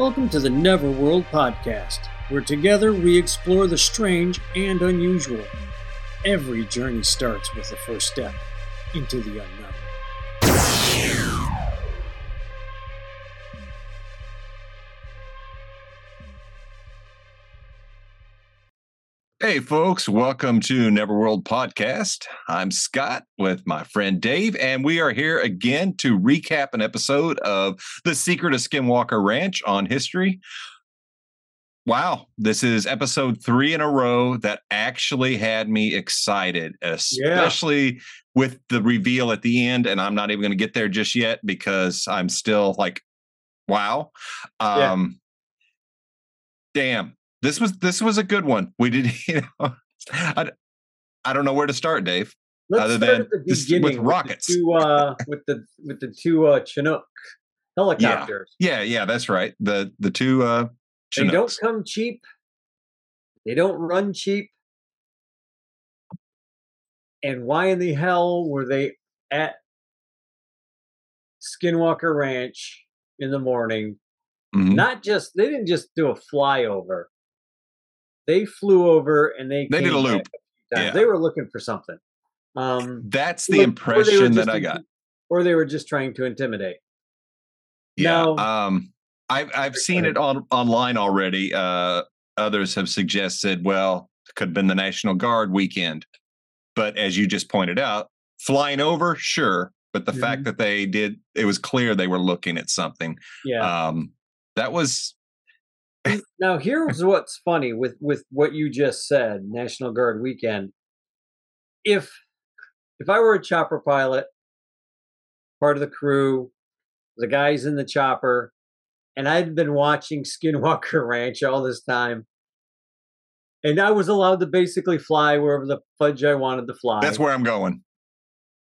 Welcome to the Neverworld Podcast, where together we explore the strange and unusual. Every journey starts with the first step into the unknown. Hey, folks, welcome to Neverworld Podcast. I'm Scott with my friend Dave, and we are here again to recap an episode of The Secret of Skinwalker Ranch on history. Wow, this is episode three in a row that actually had me excited, especially yeah. with the reveal at the end. And I'm not even going to get there just yet because I'm still like, wow. Um, yeah. Damn, this was this was a good one. We did, you know, I, I don't know where to start, Dave. Let's other than this, with rockets with the two, uh, with the with the two uh, Chinook helicopters. Yeah. yeah, yeah, that's right. The the two uh, Chinooks. They don't come cheap. They don't run cheap. And why in the hell were they at Skinwalker Ranch in the morning? Mm-hmm. Not just they didn't just do a flyover. They flew over and they they did a loop. Yeah. They were looking for something. Um, That's the impression that I got. Or they were just trying to intimidate. Yeah. Now, um, I've I've seen it on online already. Uh, others have suggested, well, it could have been the National Guard weekend. But as you just pointed out, flying over, sure. But the mm-hmm. fact that they did, it was clear they were looking at something. Yeah. Um, that was now here's what's funny with with what you just said national guard weekend. If if i were a chopper pilot part of the crew the guys in the chopper and i'd been watching skinwalker ranch all this time and i was allowed to basically fly wherever the fudge i wanted to fly. That's where i'm going.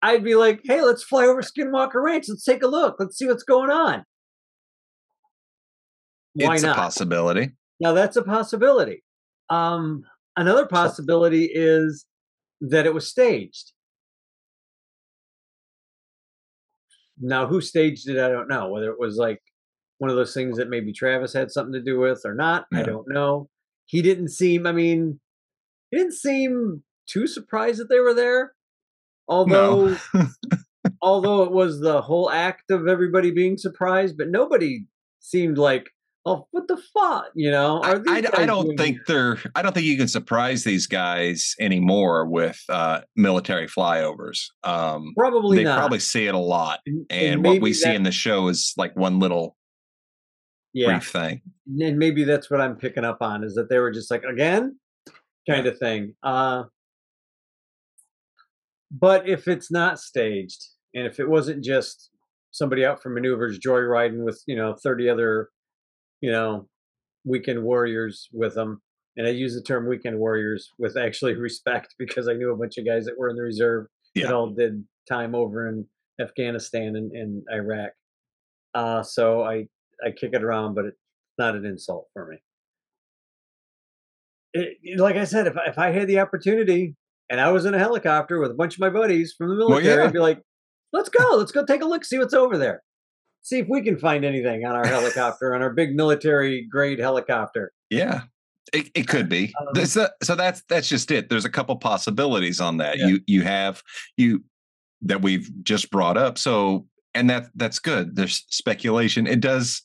I'd be like hey let's fly over skinwalker ranch. Let's take a look. Let's see what's going on why it's not? a possibility. Now that's a possibility. Um, another possibility is that it was staged. Now, who staged it? I don't know. Whether it was like one of those things that maybe Travis had something to do with or not. Yeah. I don't know. He didn't seem. I mean, he didn't seem too surprised that they were there. Although, no. although it was the whole act of everybody being surprised, but nobody seemed like oh, what the fuck? You know, I, I, I, don't think they're. I don't think you can surprise these guys anymore with uh, military flyovers. Um, probably they not. probably see it a lot, and, and what we that, see in the show is like one little yeah. brief thing. And maybe that's what I'm picking up on is that they were just like again, kind of thing. Uh, but if it's not staged, and if it wasn't just somebody out for maneuvers joyriding with you know 30 other you know, weekend warriors with them. And I use the term weekend warriors with actually respect because I knew a bunch of guys that were in the reserve yeah. that all did time over in Afghanistan and, and Iraq. Uh, so I, I kick it around, but it's not an insult for me. It, like I said, if, if I had the opportunity and I was in a helicopter with a bunch of my buddies from the military, well, yeah. I'd be like, let's go, let's go take a look, see what's over there see if we can find anything on our helicopter, on our big military grade helicopter. Yeah, it, it could be. Um, so, so that's that's just it. There's a couple possibilities on that. Yeah. You you have you that we've just brought up. So and that that's good. There's speculation. It does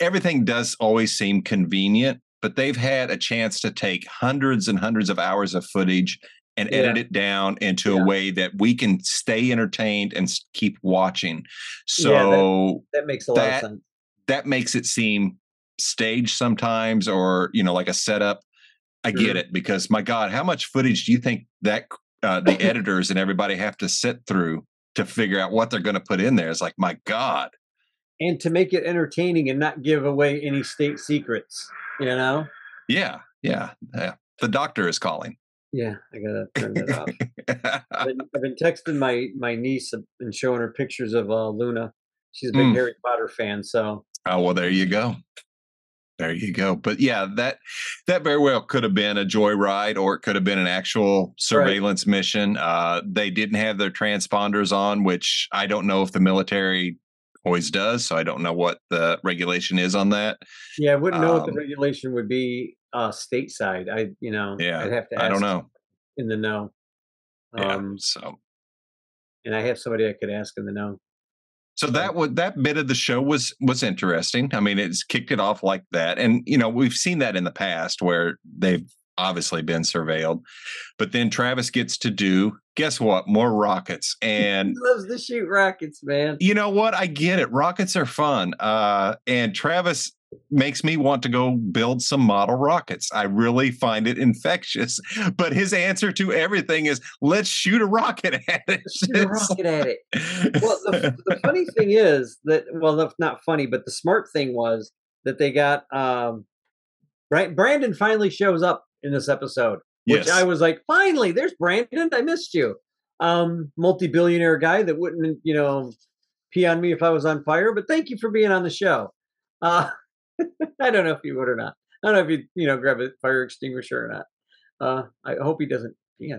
everything does always seem convenient, but they've had a chance to take hundreds and hundreds of hours of footage and yeah. edit it down into yeah. a way that we can stay entertained and keep watching. So yeah, that, that, makes a lot of sense. That makes it seem staged sometimes or, you know, like a setup. I sure. get it because my God, how much footage do you think that uh, the editors and everybody have to sit through to figure out what they're going to put in there? It's like, my God. And to make it entertaining and not give away any state secrets, you know? Yeah, yeah, yeah. The doctor is calling. Yeah, I gotta turn that off. I've, been, I've, been, texting my my niece and showing her pictures of uh, Luna. She's a big mm. Harry Potter fan, so. Oh well, there you go. There you go. But yeah, that that very well could have been a joyride, or it could have been an actual surveillance right. mission. Uh, they didn't have their transponders on, which I don't know if the military always does. So I don't know what the regulation is on that. Yeah, I wouldn't know what the Um, regulation would be uh stateside. I you know, Yeah, I'd have to I don't know. in the know. Yeah. Um So and I have somebody I could ask in the know. so that would that bit of the show was was interesting. I mean, it's kicked it off like that, and you know we've seen that in the past where they've obviously been surveilled, but then Travis gets to do guess what? More rockets, he and loves to shoot rockets, man. you know what? I get it. Rockets are fun, uh, and Travis makes me want to go build some model rockets. I really find it infectious. But his answer to everything is, "Let's shoot a rocket at it." Shoot a rocket at it. Well, the, the funny thing is that well, that's not funny, but the smart thing was that they got um, right. Brandon finally shows up in this episode, which yes. I was like, finally, there's Brandon. I missed you. Um, multi-billionaire guy that wouldn't, you know, pee on me if I was on fire. But thank you for being on the show. Uh, I don't know if he would or not. I don't know if he, you know, grab a fire extinguisher or not. Uh, I hope he doesn't be-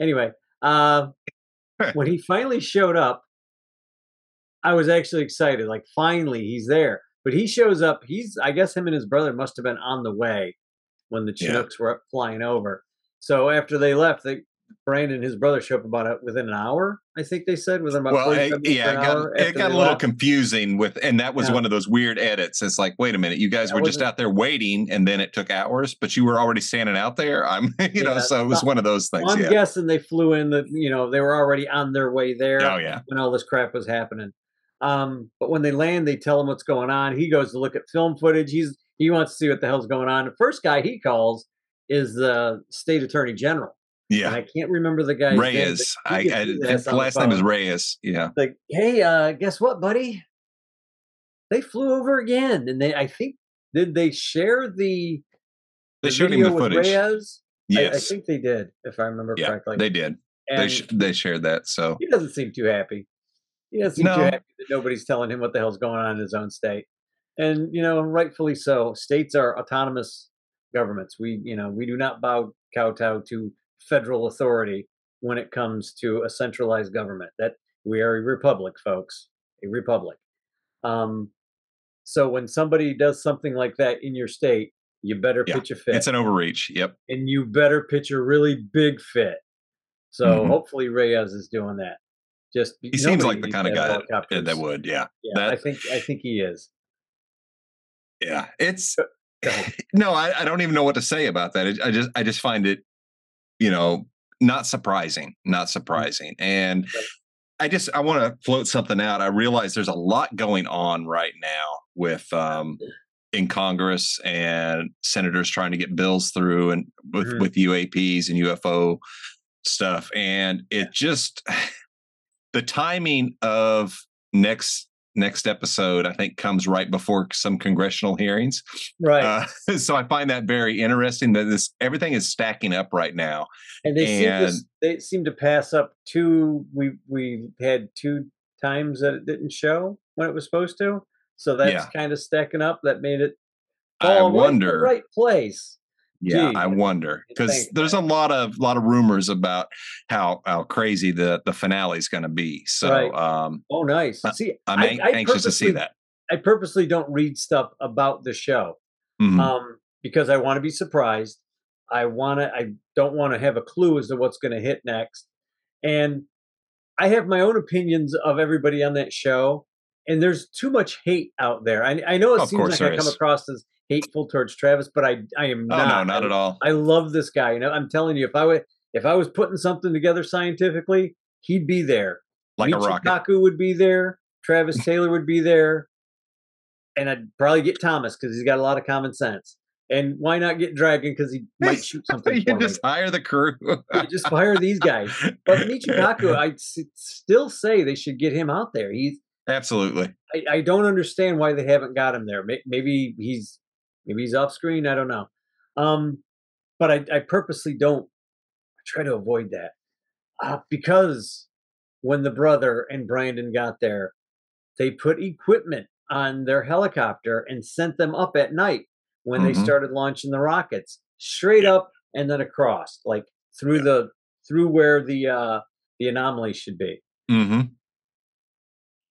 Anyway, uh, when he finally showed up, I was actually excited. Like, finally, he's there. But he shows up. He's, I guess, him and his brother must have been on the way when the Yeah. Chinooks were up flying over. So after they left, they Brandon and his brother show up about a, within an hour. I think they said within about well, 45 it, yeah, it got, it got a little left. confusing with, and that was Yeah. one of those weird edits. It's like, wait a minute, you guys Yeah, were just out there waiting, and then it took hours, but you were already standing out there. I'm, you know, so it was one of those things. Well, I'm yeah. guessing they flew in. The you know they were already on their way there. Oh yeah. when all this crap was happening. Um, but when they land, they tell him what's going on. He goes to look at film footage. He's he wants to see what the hell's going on. The first guy he calls is the state attorney general, and Yeah. I can't remember the guy. Reyes. I, I his last name is. Reyes. Yeah. Like, hey, uh, guess what, buddy? They flew over again, and they I think did they share the They the showed him the footage. Reyes? I, I think they did, if I remember yeah. correctly. They did. They sh- they shared that. So he doesn't seem too happy. He doesn't seem No. too happy that nobody's telling him what the hell's going on in his own state. And you know, rightfully so. States are autonomous governments. We, you know, we do not bow kowtow to federal authority when it comes to a centralized government. That we are a republic, folks, a republic. Um, so when somebody does something like that in your state, you better Yeah, pitch a fit it's an overreach. Yep. and you better pitch a really big fit. So Mhm. hopefully Reyes is doing that. Just He seems like the kind of guy that, that would. Yeah. Yeah, I think I think he is. Yeah. It's no, I, I don't even know what to say about that. I just I just find it, you know, not surprising, not surprising. And Mm-hmm. I just I want to float something out. I realize there's a lot going on right now with um in Congress and senators trying to get bills through and with Mhm. with UAPs and UFO stuff. And it just the timing of next next episode I think comes right before some congressional hearings. Right. Uh, so I find that very interesting that this everything is stacking up right now. and they seem to they seem to pass up two we we had two times that it didn't show when it was supposed to. So that's Yeah. kind of stacking up. That made it I fall the wonder. right place. Yeah, Gee, I wonder because there's a lot of lot of rumors about how how crazy the the finale is going to be. So Right. um, Oh, nice. See, I'm I- I anxious to see that. I purposely don't read stuff about the show. Mhm. um, because I want to be surprised. I want to. I don't want to have a clue as to what's going to hit next, and I have my own opinions of everybody on that show. And there's too much hate out there. I, I know it Of seems like I come across as hateful towards Travis, but I I am oh not. no, not I, at all. I love this guy. You know, I'm telling you, if I would, if I was putting something together scientifically, he'd be there. Like a rocket. Michio Kaku would be there. Travis Taylor would be there, and I'd probably get Thomas because he's got a lot of common sense. And why not get Dragon because he might shoot something you for me. just hire the crew. Just hire these guys. But Michio Kaku, I still say they should get him out there. He's Absolutely. I, I don't understand why they haven't got him there. Maybe he's maybe he's off screen. I don't know. Um, but I, I purposely don't I try to avoid that uh, because when the brother and Brandon got there, they put equipment on their helicopter and sent them up at night when they Mhm. started launching the rockets straight up and then across, like through the through where the uh, the anomaly should be. hmm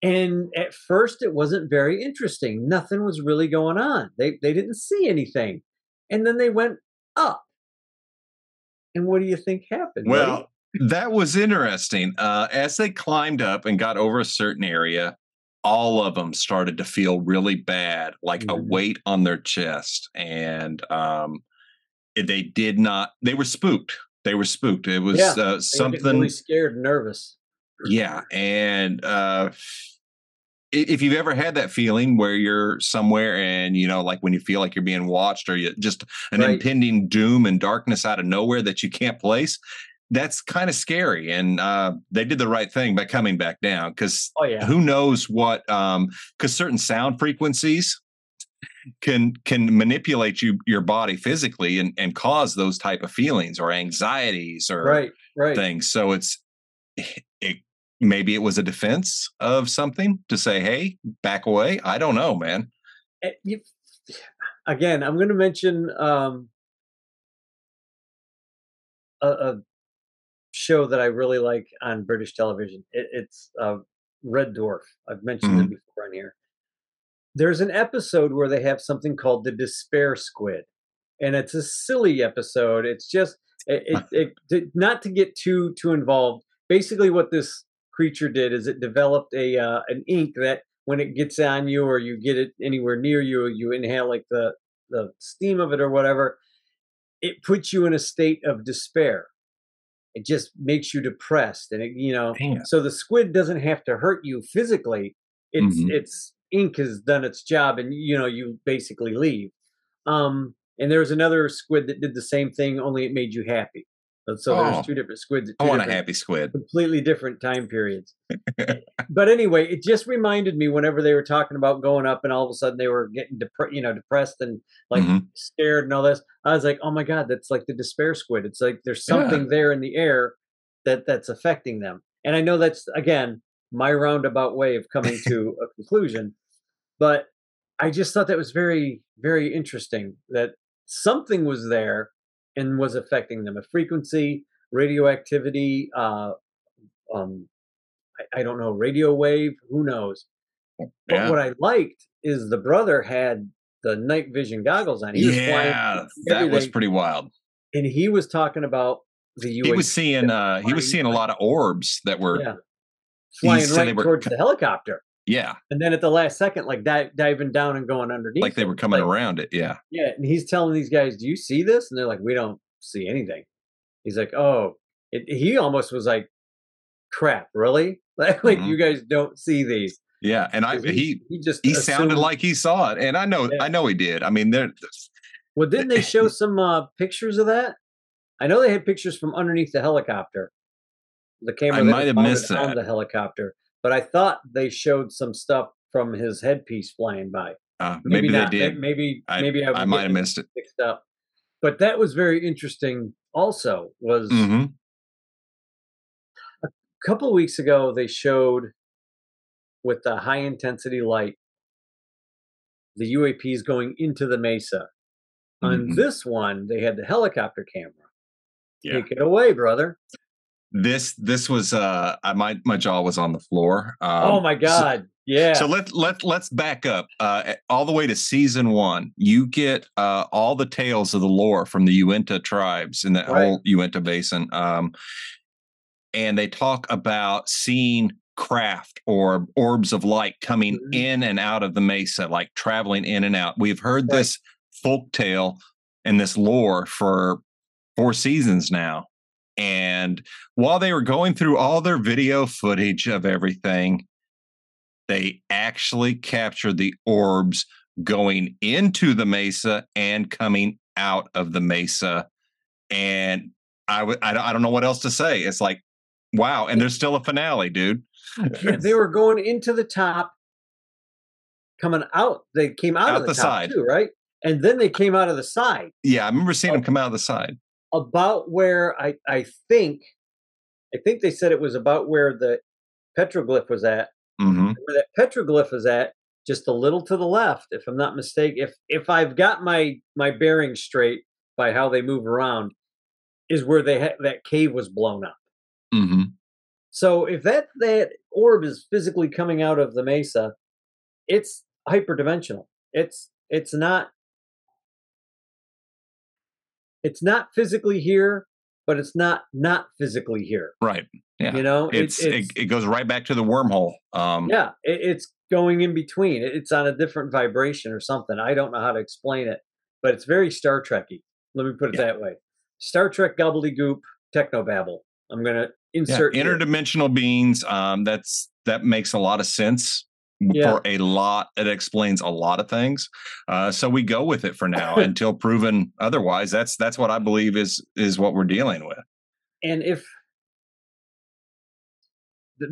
And at first, it wasn't very interesting. Nothing was really going on. They they didn't see anything, and then they went up. And what do you think happened? Well, that was interesting. Uh, as they climbed up and got over a certain area, all of them started to feel really bad, like a Mhm. weight on their chest, and um, they did not. They were spooked. They were spooked. It was Yeah, uh, They were something. really scared, and nervous. Yeah, and uh, if you've ever had that feeling where you're somewhere and you know, like when you feel like you're being watched, or you just an Right. impending doom and darkness out of nowhere that you can't place, that's kind of scary. And uh, they did the right thing by coming back down because Oh yeah, who knows what? Because certain sound frequencies can can manipulate you your body physically and and cause those type of feelings or anxieties or right, right. things. So it's it maybe it was a defense of something to say, "Hey, back away." I don't know, man. Eh, again, I'm going to mention um, a, a show that I really like on British television. It, it's uh, Red Dwarf. I've mentioned it before on here. There's an episode where they have something called the Despair Squid, and it's a silly episode. It's just it, it, it not to get too too involved. Basically, what this creature did is it developed a uh, an ink that when it gets on you or you get it anywhere near you, you inhale like the the steam of it or whatever, it puts you in a state of despair. It just makes you depressed, and it, you know. Damn. So the squid doesn't have to hurt you physically. It's Mhm. it's ink has done its job, and you know you basically leave. Um, and there was another squid that did the same thing, only it made you happy. So Oh. there's two different squids. At I two want a happy squid. completely different time periods. but anyway, it just reminded me whenever they were talking about going up, and all of a sudden they were getting depre- you know, depressed and like Mhm. scared and all this. I was like, oh my god, that's like the despair squid. It's like there's Yeah. something there in the air that that's affecting them. And I know that's again my roundabout way of coming to a conclusion, but I just thought that was very very interesting that something was there and was affecting them. A frequency, radioactivity, uh, um, I, I don't know, radio wave, who knows? But what I liked is the brother had the night vision goggles on. He was flying Yeah, that was pretty wild. and he was talking about the UAP He was seeing uh he was seeing a lot of orbs that were yeah, flying right towards the helicopter, yeah, and then at the last second, like di- diving down and going underneath. like they were coming Like, around it. Yeah. Yeah, and he's telling these guys, "Do you see this?" And they're like, "We don't see anything." He's like, "Oh," it, he almost was like, "Crap, really? Like, like Mhm. you guys don't see these?" Yeah, and I, he he just he sounded like he saw it, and I know Yeah. I know he did. I mean, there Well, didn't they show some uh, pictures of that? I know they had pictures from underneath the helicopter. The camera I might have missed on that. the helicopter, but I thought they showed some stuff from his headpiece flying by. uh, maybe, they not. May- did. Maybe I maybe I, I might have missed it. mixed up. But that was very interesting. Also, was hmm a couple of weeks ago they showed with the high intensity light the UAPs going into the mesa. On Mhm. this one, they had the helicopter camera. Yeah. Take it away, brother. This this was uh I my my jaw was on the floor. Um, oh my so- god. yeah. So let let let's back up uh, all the way to season one. You get uh, all the tales of the lore from the Uinta tribes in that Right. whole Uinta basin, um, and they talk about seeing craft or orbs of light coming Mhm. in and out of the mesa, like traveling in and out. We've heard Right. this folk tale and this lore for four seasons now. And while they were going through all their video footage of everything, they actually captured the orbs going into the mesa and coming out of the mesa. And I w- I don't, I don't know what else to say. It's like, wow. And there's still a finale, dude. They were going into the top, coming out. They came out, Out of the, the top side. too, right? And then they came out of the side, yeah, I remember seeing oh. them come out of the side. About where I I think, I think they said it was about where the petroglyph was at. hmm Where that petroglyph is at, just a little to the left, if I'm not mistaken. If if I've got my my bearings straight by how they move around, is where they ha- that cave was blown up. hmm So if that that orb is physically coming out of the mesa, it's hyperdimensional. It's it's not it's not physically here, but it's not not physically here. Right. Yeah. You know, It's, it, it goes right back to the wormhole. Um, yeah, it, it's going in between. It's on a different vibration or something. I don't know how to explain it, but it's very Star Trekky. Let me put it Yeah. that way. Star Trek gobbledygook technobabble. I'm gonna yeah, insert here. interdimensional beings. Um, that's that makes a lot of sense Yeah. for a lot. It explains a lot of things. Uh, so we go with it for now until proven otherwise. That's that's what I believe is is what we're dealing with. and if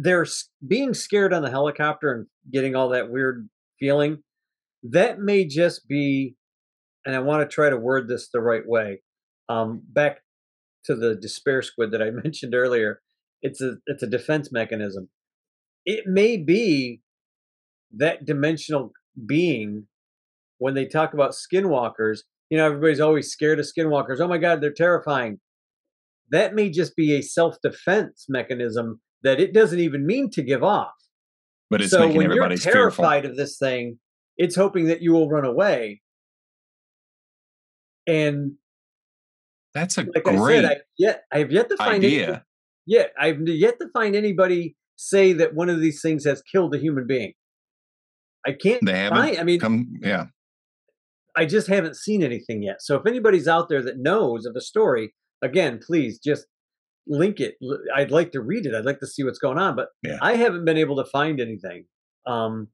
they're being scared on the helicopter and getting all that weird feeling, that may just be, and I want to try to word this the right way. Um, back to the despair squid that I mentioned earlier, it's a it's a defense mechanism. It may be that dimensional being when they talk about skinwalkers. You know, everybody's always scared of skinwalkers. Oh my God, they're terrifying that may just be a self-defense mechanism that it doesn't even mean to give off. But it's so making when you're everybody fearful. terrified of this thing, it's hoping that you will run away. And That's a like I great said, I yet I have yet to find any- idea. yeah, I've yet to find anybody say that one of these things has killed a human being. I can't They haven't find. I mean, come. Yeah. I just haven't seen anything yet. So if anybody's out there that knows of a story, again, please just link it. I'd like to read it. I'd like to see what's going on, but Yeah. I haven't been able to find anything. Um,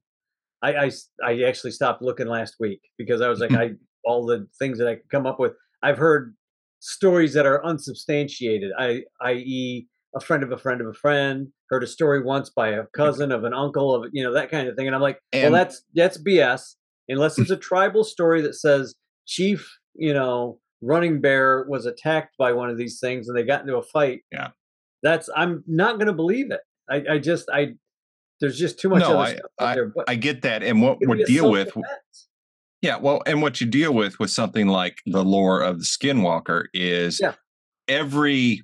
I, I I actually stopped looking last week because I was like, I all the things that I could come up with. I've heard stories that are unsubstantiated. I, i.e., a friend of a friend of a friend heard a story once by a cousin of an uncle of you know that kind of thing, and I'm like, well, that's that's BS. Unless mm. it's a tribal story that says Chief, you know, Running Bear was attacked by one of these things and they got into a fight. Yeah. that's I'm not going to believe it. I, I just I there's just too much No, other I- stuff out there. But I get that. And what we deal with self-defense. Yeah, well, and what you deal with with something like the lore of the Skinwalker is Yeah. every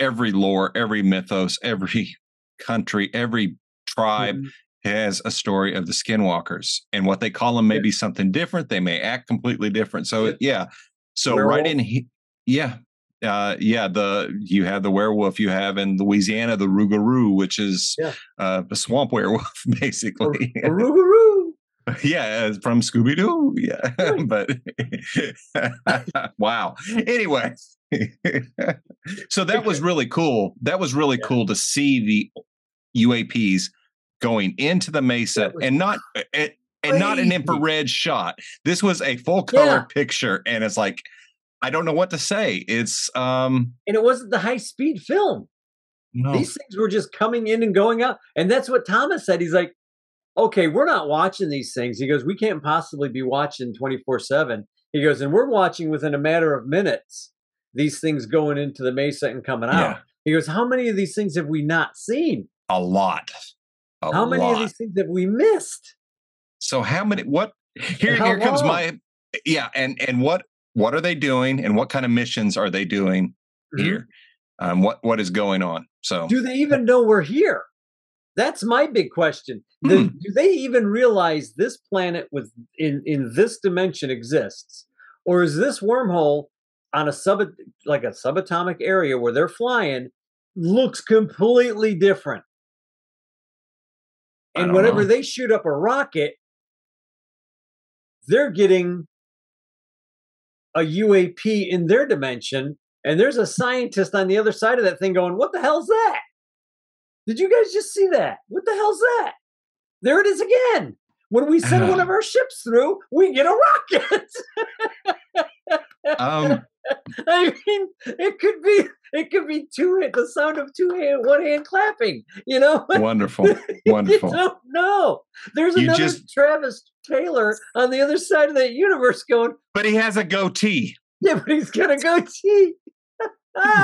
every lore, every mythos, every country, every tribe Mhm. has a story of the Skinwalkers, and what they call them may Yeah. be something different. They may act completely different. So Yeah. yeah, so right in, Werewolf. he, yeah. Uh, yeah, the you have the werewolf. You have in Louisiana the Rougarou, which is Yeah. uh, the swamp werewolf, basically. Aroo-garoo. Yeah, from Scooby Doo. Yeah, Right. but wow. Anyway, so that was really cool. That was really Yeah. cool to see the UAPs going into the mesa and not and, and not an infrared shot. This was a full color Yeah. picture, and it's like I don't know what to say. It's um And it wasn't the high speed film. no, These things were just coming in and going out. And that's what Thomas said. He's like, okay, we're not watching these things. He goes, we can't possibly be watching 24 7. He goes, and we're watching within a matter of minutes these things going into the mesa and coming out. yeah, He goes, how many of these things have we not seen? a lot. A how many of these things have we missed? So how many? What? Here, here comes long? my. Yeah, and and what what are they doing, and what kind of missions are they doing Mhm. here? Um, what what is going on? So Do they even know we're here? That's my big question. The- Hmm. Do they even realize this planet with in in this dimension exists, or is this wormhole on a sub like a subatomic area where they're flying looks completely different? And whenever know. they shoot up a rocket, they're getting a UAP in their dimension, and there's a scientist on the other side of that thing going, "What the hell's that? Did you guys just see that? What the hell's that?" There it is again. When we send one of our ships through, we get a rocket. um, I mean, it could be it could be two the sound of two hand, one hand clapping. You know, wonderful, wonderful. you don't know. There's You another just- Travis Taylor on the other side of that universe going, But he has a goatee. yeah, but he's got a goatee.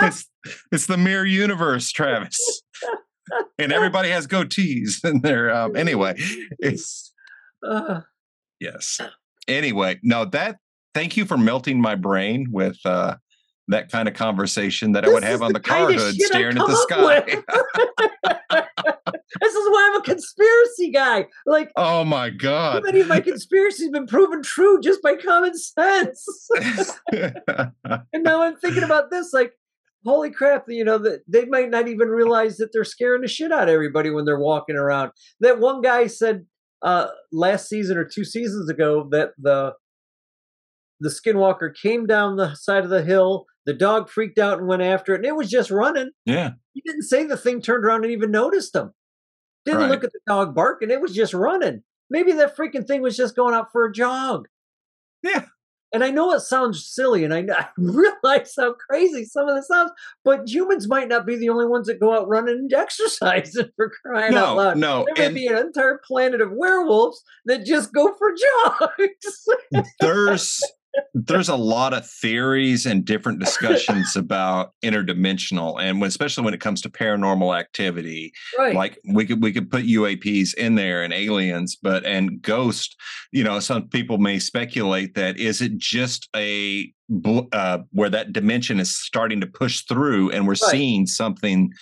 It's it's the mirror universe, Travis. and everybody has goatees in there. Um, anyway, it's uh, yes. Anyway, no that. Thank you for melting my brain with uh, that kind of conversation that I would have on the the car hood staring at the sky. this is why I'm a conspiracy guy. Like, oh my god. many of my conspiracies have been proven true just by common sense. and now I'm thinking about this, like, holy crap, you know, that they might not even realize that they're scaring the shit out of everybody when they're walking around. That one guy said uh last season or two seasons ago that the the skinwalker came down the side of the hill, the dog freaked out and went after it, and it was just running. yeah. He didn't say the thing turned around and even noticed him. Didn't Right. look at the dog barking, it was just running. Maybe that freaking thing was just going out for a jog. Yeah. And I know it sounds silly, and I, I realize how crazy some of this sounds, but humans might not be the only ones that go out running and exercising for crying out loud. no. There may And be an entire planet of werewolves that just go for jogs. there's there's a lot of theories and different discussions about interdimensional and when, especially when it comes to paranormal activity right. like we could we could put UAPs in there and aliens but and ghost you know some people may speculate that is it just a bl- uh, where that dimension is starting to push through and we're Right. seeing something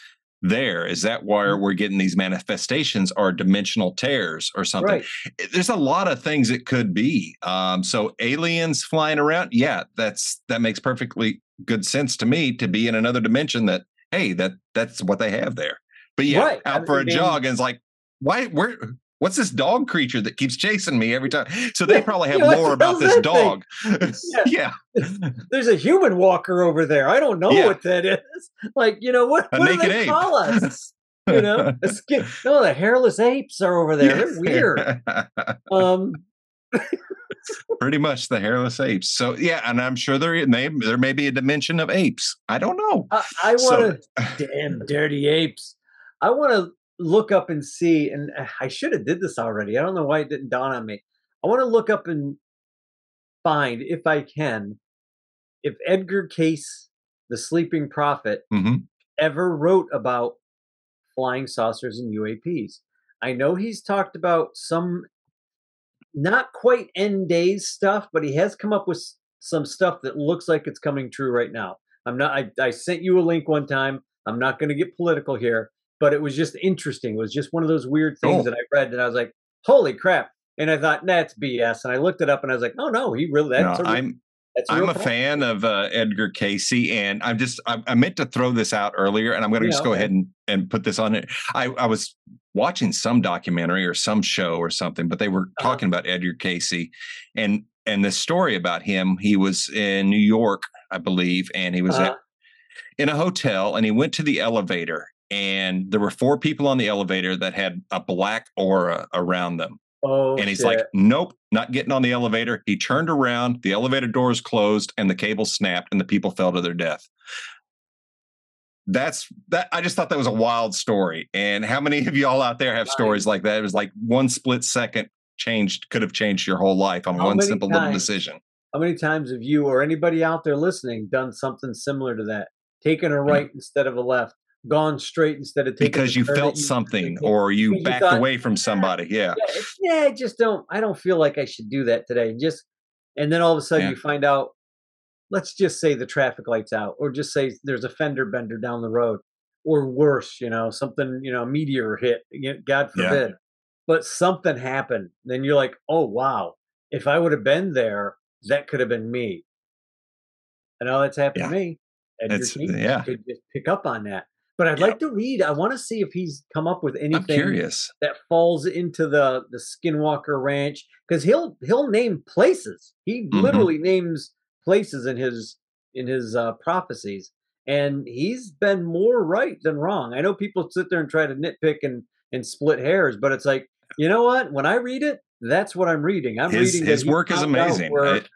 there is that where we're getting these manifestations or dimensional tears or something right. there's a lot of things it could be. Um, so aliens flying around, yeah, that's that makes perfectly good sense to me to be in another dimension. That hey, that that's what they have there. But yeah, Right. out I for a jog and it's like, why? Where? What's this dog creature that keeps chasing me every time? So they probably have yeah, more about this dog. yeah, There's a human walker over there. I don't know Yeah. what that is. Like, you know, what, A what do they ape. call us? You know, skin- no, the hairless apes are over there. They're weird. Um, Pretty much the hairless apes. So yeah, and I'm sure there may there may be a dimension of apes. I don't know. I, I want to, damn dirty apes. I want to look up and see, and uh, I should have did this already. I don't know why it didn't dawn on me. I want to look up and find, if I can, if Edgar Cayce, the sleeping prophet, Mhm. ever wrote about flying saucers and UAPs. I know he's talked about some not quite end days stuff, but he has come up with some stuff that looks like it's coming true right now. I'm not I, I sent you a link one time. I'm not going to get political here, but it was just interesting. It was just one of those weird things Cool. that I read and I was like, "Holy crap." And I thought, "That's BS." And I looked it up and I was like, "Oh no, he really that's No, a, I'm that's a I'm a fan of uh, Edgar Cayce, and I'm just I, I meant to throw this out earlier, and I'm going to Yeah, just go okay. ahead and, and put this on it. I, I was watching some documentary or some show or something, but they were Uh-huh. talking about Edgar Cayce, and and the story about him. He was in New York, I believe, and he was Uh-huh. at, in a hotel, and he went to the elevator, and there were four people on the elevator that had a black aura around them. Oh, And he's shit. like, nope, not getting on the elevator. He turned around, the elevator doors closed, and the cable snapped, and the people fell to their death. That's that. I just thought that was a wild story. And how many of y'all out there have stories like that? It was like one split second changed, could have changed your whole life on How one simple little decision. How many times have you or anybody out there listening done something similar to that? Taken a mm. right instead of a left, gone straight instead of taking Because you felt you- something or you you backed thought, away from somebody. Yeah. Yeah, yeah, I just don't. I don't feel like I should do that today. And Just and then all of a sudden Yeah. you find out. Let's just say the traffic lights out, or just say there's a fender bender down the road, or worse, you know, something, you know, a meteor hit. God Yeah. forbid. But something happened. Then you're like, oh wow, if I would have been there, that could have been me. And all that's happened Yeah. to me. And It's- Cayce yeah. could just pick up on that. But I'd Yeah. like to read. I want to see if he's come up with anything I'm curious. that falls into the the Skinwalker Ranch because he'll he'll name places. He Mhm. literally names places in his in his uh, prophecies, and he's been more right than wrong. I know people sit there and try to nitpick and and split hairs, but it's like you know what? When I read it, that's what I'm reading. I'm His reading his work is amazing. Where, It-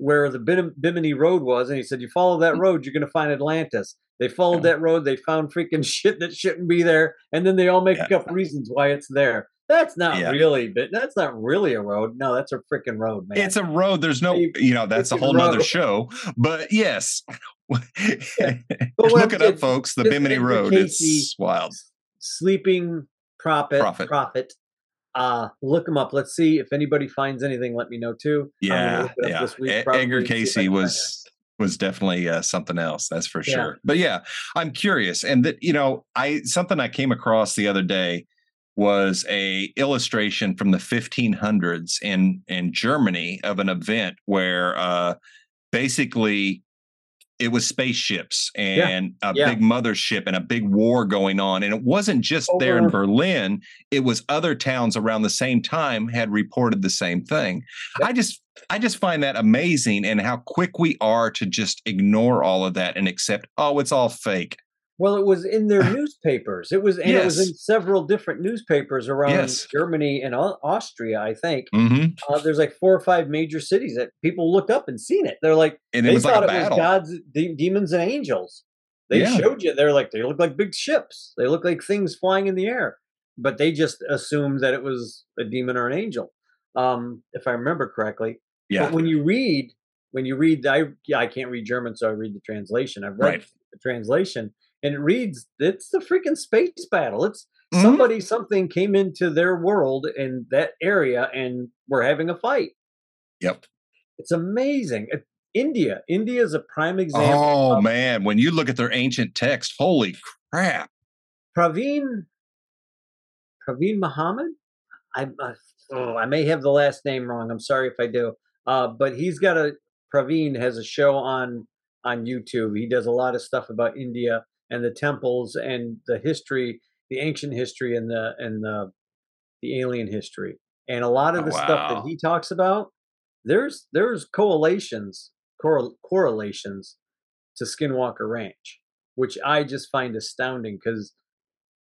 where the Bim- Bimini Road was, and he said, "You follow that Mm. road, you're going to find Atlantis." They followed Yeah. that road, they found freaking shit that shouldn't be there, and then they all make Yeah. up reasons why it's there. That's not Yeah. really, but that's not really a road. No, that's a freaking road, man. It's a road. There's no, you know, that's a whole nother show. But yes, But look it I'm- up, folks. The Bimini Road. Cayce- It's wild. sleeping prophet, Prophet. prophet. Uh, look them up. Let's see if anybody finds anything. Let me know too. Yeah, look it up yeah. Week, Edgar and see if I Cayce was was definitely uh, something else. That's for Yeah. sure. But yeah, I'm curious, and that you know, I something I came across the other day was a illustration from the 1500s in in Germany of an event where uh, basically it was spaceships and a yeah. big mothership and a big war going on and it wasn't just there in berlin it was other towns around the same time had reported the same thing. I just i just find that amazing and how quick we are to just ignore all of that and accept oh it's all fake Well, it was in their newspapers. It was, and it was in several different newspapers around Yes. Germany and Austria. I think hmm uh, there's like four or five major cities that people looked up and seen it. They're like, and it they was thought a it battle was gods, de- demons, and angels. They Yeah. showed you. They're like, they look like big ships. They look like things flying in the air. But they just assumed that it was a demon or an angel, um, if I remember correctly. yeah But when you read, when you read, I yeah, I can't read German, so I read the translation. I've read Right. the translation, and it reads, "It's the freaking space battle. It's Mhm. somebody, something came into their world in that area, and we're having a fight. yep It's amazing. India, India is a prime example. oh of man when you look at their ancient text holy crap Praveen, Praveen Muhammad. I, I, oh, I may have the last name wrong. I'm sorry if I do. Uh, but he's got a Praveen has a show on on YouTube. He does a lot of stuff about India and the temples and the history, the ancient history and the and the the alien history. And a lot of Oh, the stuff that he talks about, there's there's correlations, correl, correlations to Skinwalker Ranch, which I just find astounding because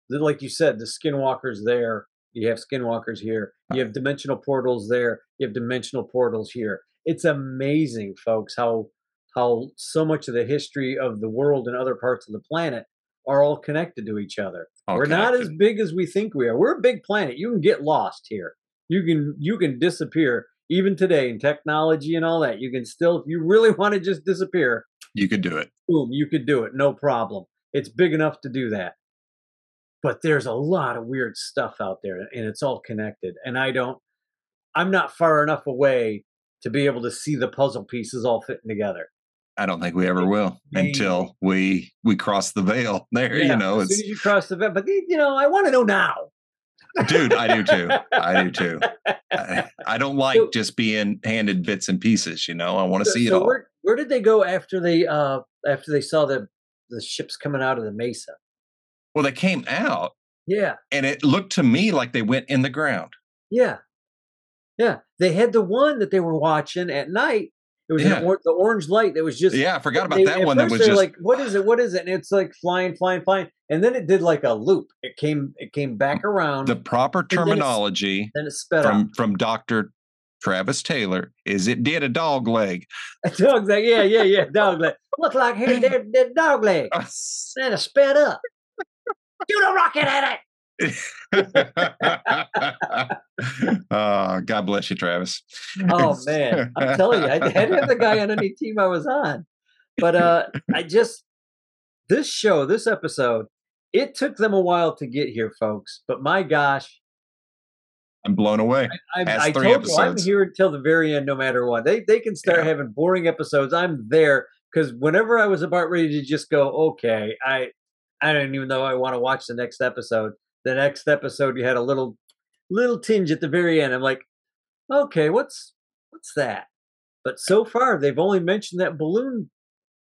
like you said, the skinwalkers there. You have skinwalkers here. You uh. have dimensional portals there. You have dimensional portals here. It's amazing, folks, how how so much of the history of the world and other parts of the planet are all connected to each other. All We're not as big as we think we are. We're a big planet. You can get lost here. You can you can disappear even today in technology and all that. You can still, if you really want to just disappear, you could do it boom, you could do it, no problem. It's big enough to do that. But there's a lot of weird stuff out there and it's all connected. And I don't I'm not far enough away to be able to see the puzzle pieces all fitting together. I don't think we ever will until we we cross the veil. There, Yeah, you know, as soon as you cross the vet, but you know, I want to know now. dude. I do too. I do too. I, I don't like So- just being handed bits and pieces. You know, I want to So- see it so all. where where did they go after they uh after they saw the the ships coming out of the mesa? Well, they came out, Yeah, and it looked to me like they went in the ground. yeah, yeah. They had the one that they were watching at night. It was Yeah. or- the orange light that was just Yeah, I forgot about they- that one. That was just like, what is it? What is it? And it's like flying, flying, flying, and then it did like a loop. It came, it came back around. the proper then it's- terminology then it sped up. from from Doctor Travis Taylor. Is it did a dog leg? Dog's like, yeah, yeah, yeah, dog leg. Look like here, that, that dog leg. Then it sped up. Shoot a rocket at oh, God bless you, Travis. Oh man, I'm telling you, I had to have the guy on any team I was on. But uh I just this show, this episode, it took them a while to get here, folks. But my gosh, I'm blown away. I, I three told you I'm here until the very end, no matter what. They they can start Yeah. having boring episodes. I'm there because whenever I was about ready to just go, okay, I I don't even know I want to watch the next episode. The next episode, you had a little little tinge at the very end. I'm like, okay, what's what's that? But so far, they've only mentioned that balloon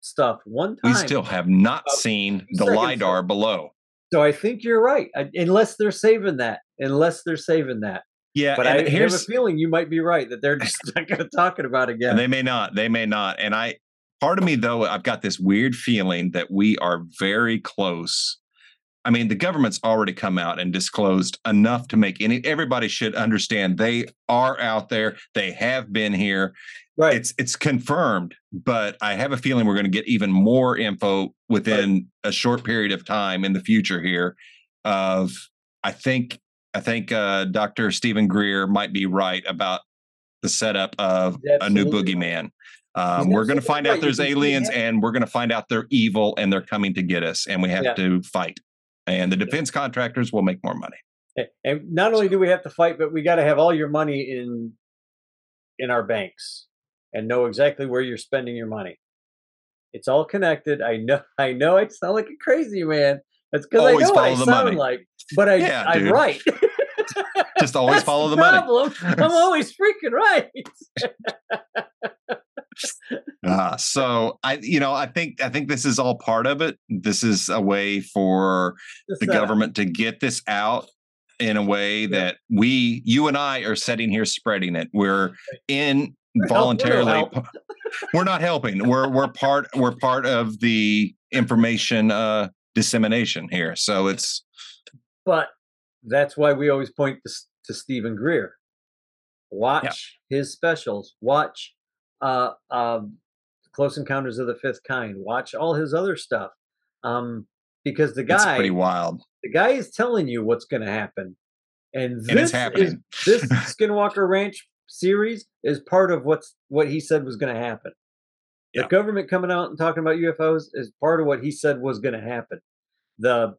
stuff one time. We still have not About seen the lidar below. so I think you're right. I, unless they're saving that, unless they're saving that. Yeah, But I have a feeling you might be right that they're just not going to talk about again. they may not, they may not. And I, part of me though, I've got this weird feeling that we are very close. I mean, the government's already come out and disclosed enough to make any. Everybody should understand they are out there. They have been here. right. It's it's confirmed, but I have a feeling we're going to get even more info within a short period of time in the future here. Of I think I think uh, Dr. Steven Greer might be right about the setup of a new boogeyman. Um, we're going to find right. out there's aliens, and we're going to find out they're evil and they're coming to get us, and we have Yeah. to fight. And the defense contractors will make more money. And not only do we have to fight, but we got to have all your money in in our banks and know exactly where you're spending your money. It's all connected. I know. I know. I sound like a crazy man. That's because I know what I follow the sound money. like. But I, Yeah, I'm dude. right. Just always follow the the money. I'm always freaking right. Uh, so I, you know, I think I think this is all part of it. This is a way for the government to get this out in a way that we, you and I, are sitting here spreading it. We're in voluntarily. We're not helping. We're we're part we're part of the information uh, dissemination here. So it's But that's why we always point to, to Steven Greer. Watch his specials. Watch uh, um, Close Encounters of the Fifth Kind. Watch all his other stuff. Um, because the it's guy, pretty wild, the guy is telling you what's going to happen, and this and it's is this Skinwalker Ranch series is part of what's what he said was going to happen. The government coming out and talking about UFOs is part of what he said was going to happen. The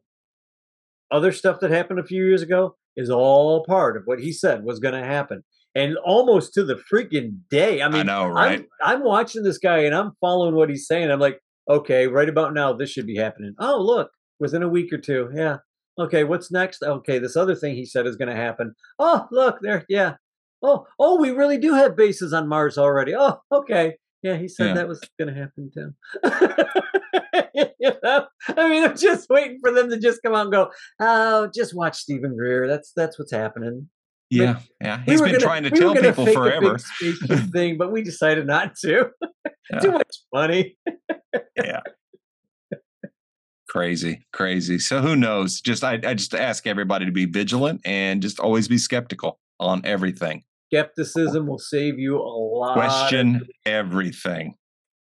other stuff that happened a few years ago is all part of what he said was going to happen, and almost to the freaking day. I I, mean, know, right? I'm, I'm watching this guy and I'm following what he's saying. I'm like, okay, right about now, this should be happening. Oh, look, within a week or two. Yeah. Okay, what's next? Okay, this other thing he said is going to happen. Oh, look there. Yeah. Oh, oh, we really do have bases on Mars already. Oh, okay. Yeah, he said Yeah. that was going to happen too. you know? I mean, I'm just waiting for them to just come out and go, "Oh, just watch Steven Greer. That's that's what's happening." Yeah, yeah. We He's were been gonna- trying to we tell gonna people fake a big forever. thing, but we decided not to. Yeah. Too much money. Yeah. Crazy crazy so who knows just I, I just ask everybody to be vigilant and just always be skeptical on everything Skepticism will save you a lot. of- question everything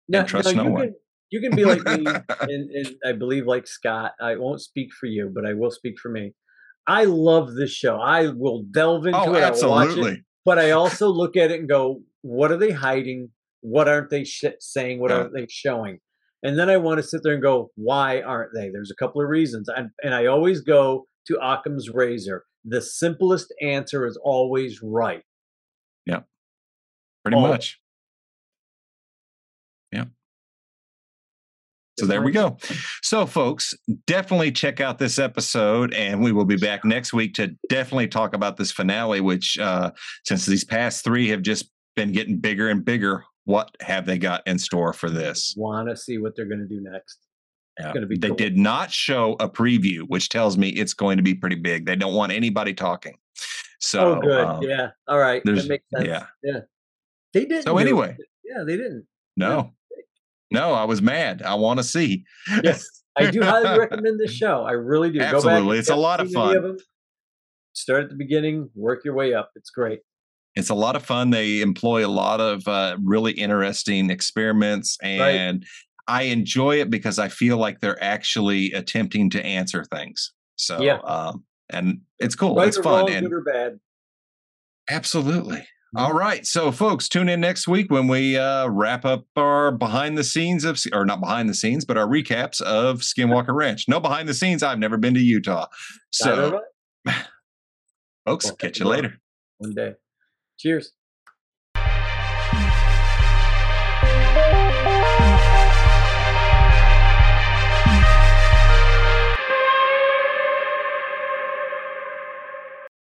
Now, trust now no you one. Can, you can be like me, and, and I believe like Scott. I won't speak for you, but I will speak for me. I love this show. I will delve oh, into oh it. I watch it. absolutely but I also look at it and go, what are they hiding? What aren't they sh- saying? What Yeah. aren't they showing? And then I want to sit there and go, why aren't they? There's a couple of reasons. And, and I always go to Occam's razor. The simplest answer is always right. Yeah. Pretty Oh. much so there we go so folks definitely check out this episode and we will be back next week to definitely talk about this finale which uh since these past three have just been getting bigger and bigger what have they got in store for this Want to see what they're going to do next. Yeah. they cool. did not show a preview, which tells me it's going to be pretty big. They don't want anybody talking. So, oh, good. um, yeah. All right. That makes sense. yeah. Yeah. They didn't. So it. anyway. Yeah, they didn't. no, no, I was mad. I want to see. Yes. I do highly recommend this show. I really do. Go back Absolutely. It's a lot of fun. them. Start at the beginning, work your way up. It's great. It's a lot of fun. They employ a lot of uh, really interesting experiments, and I enjoy it because I feel like they're actually attempting to answer things. So, Yeah. um, and it's cool. right it's fun. wrong, and good or bad. Absolutely. All right. So, folks, tune in next week when we uh, wrap up our behind the scenes of, or not behind the scenes, but our recaps of Skinwalker Ranch. No behind the scenes. I've never been to Utah. So, folks, catch you later. one day. Cheers.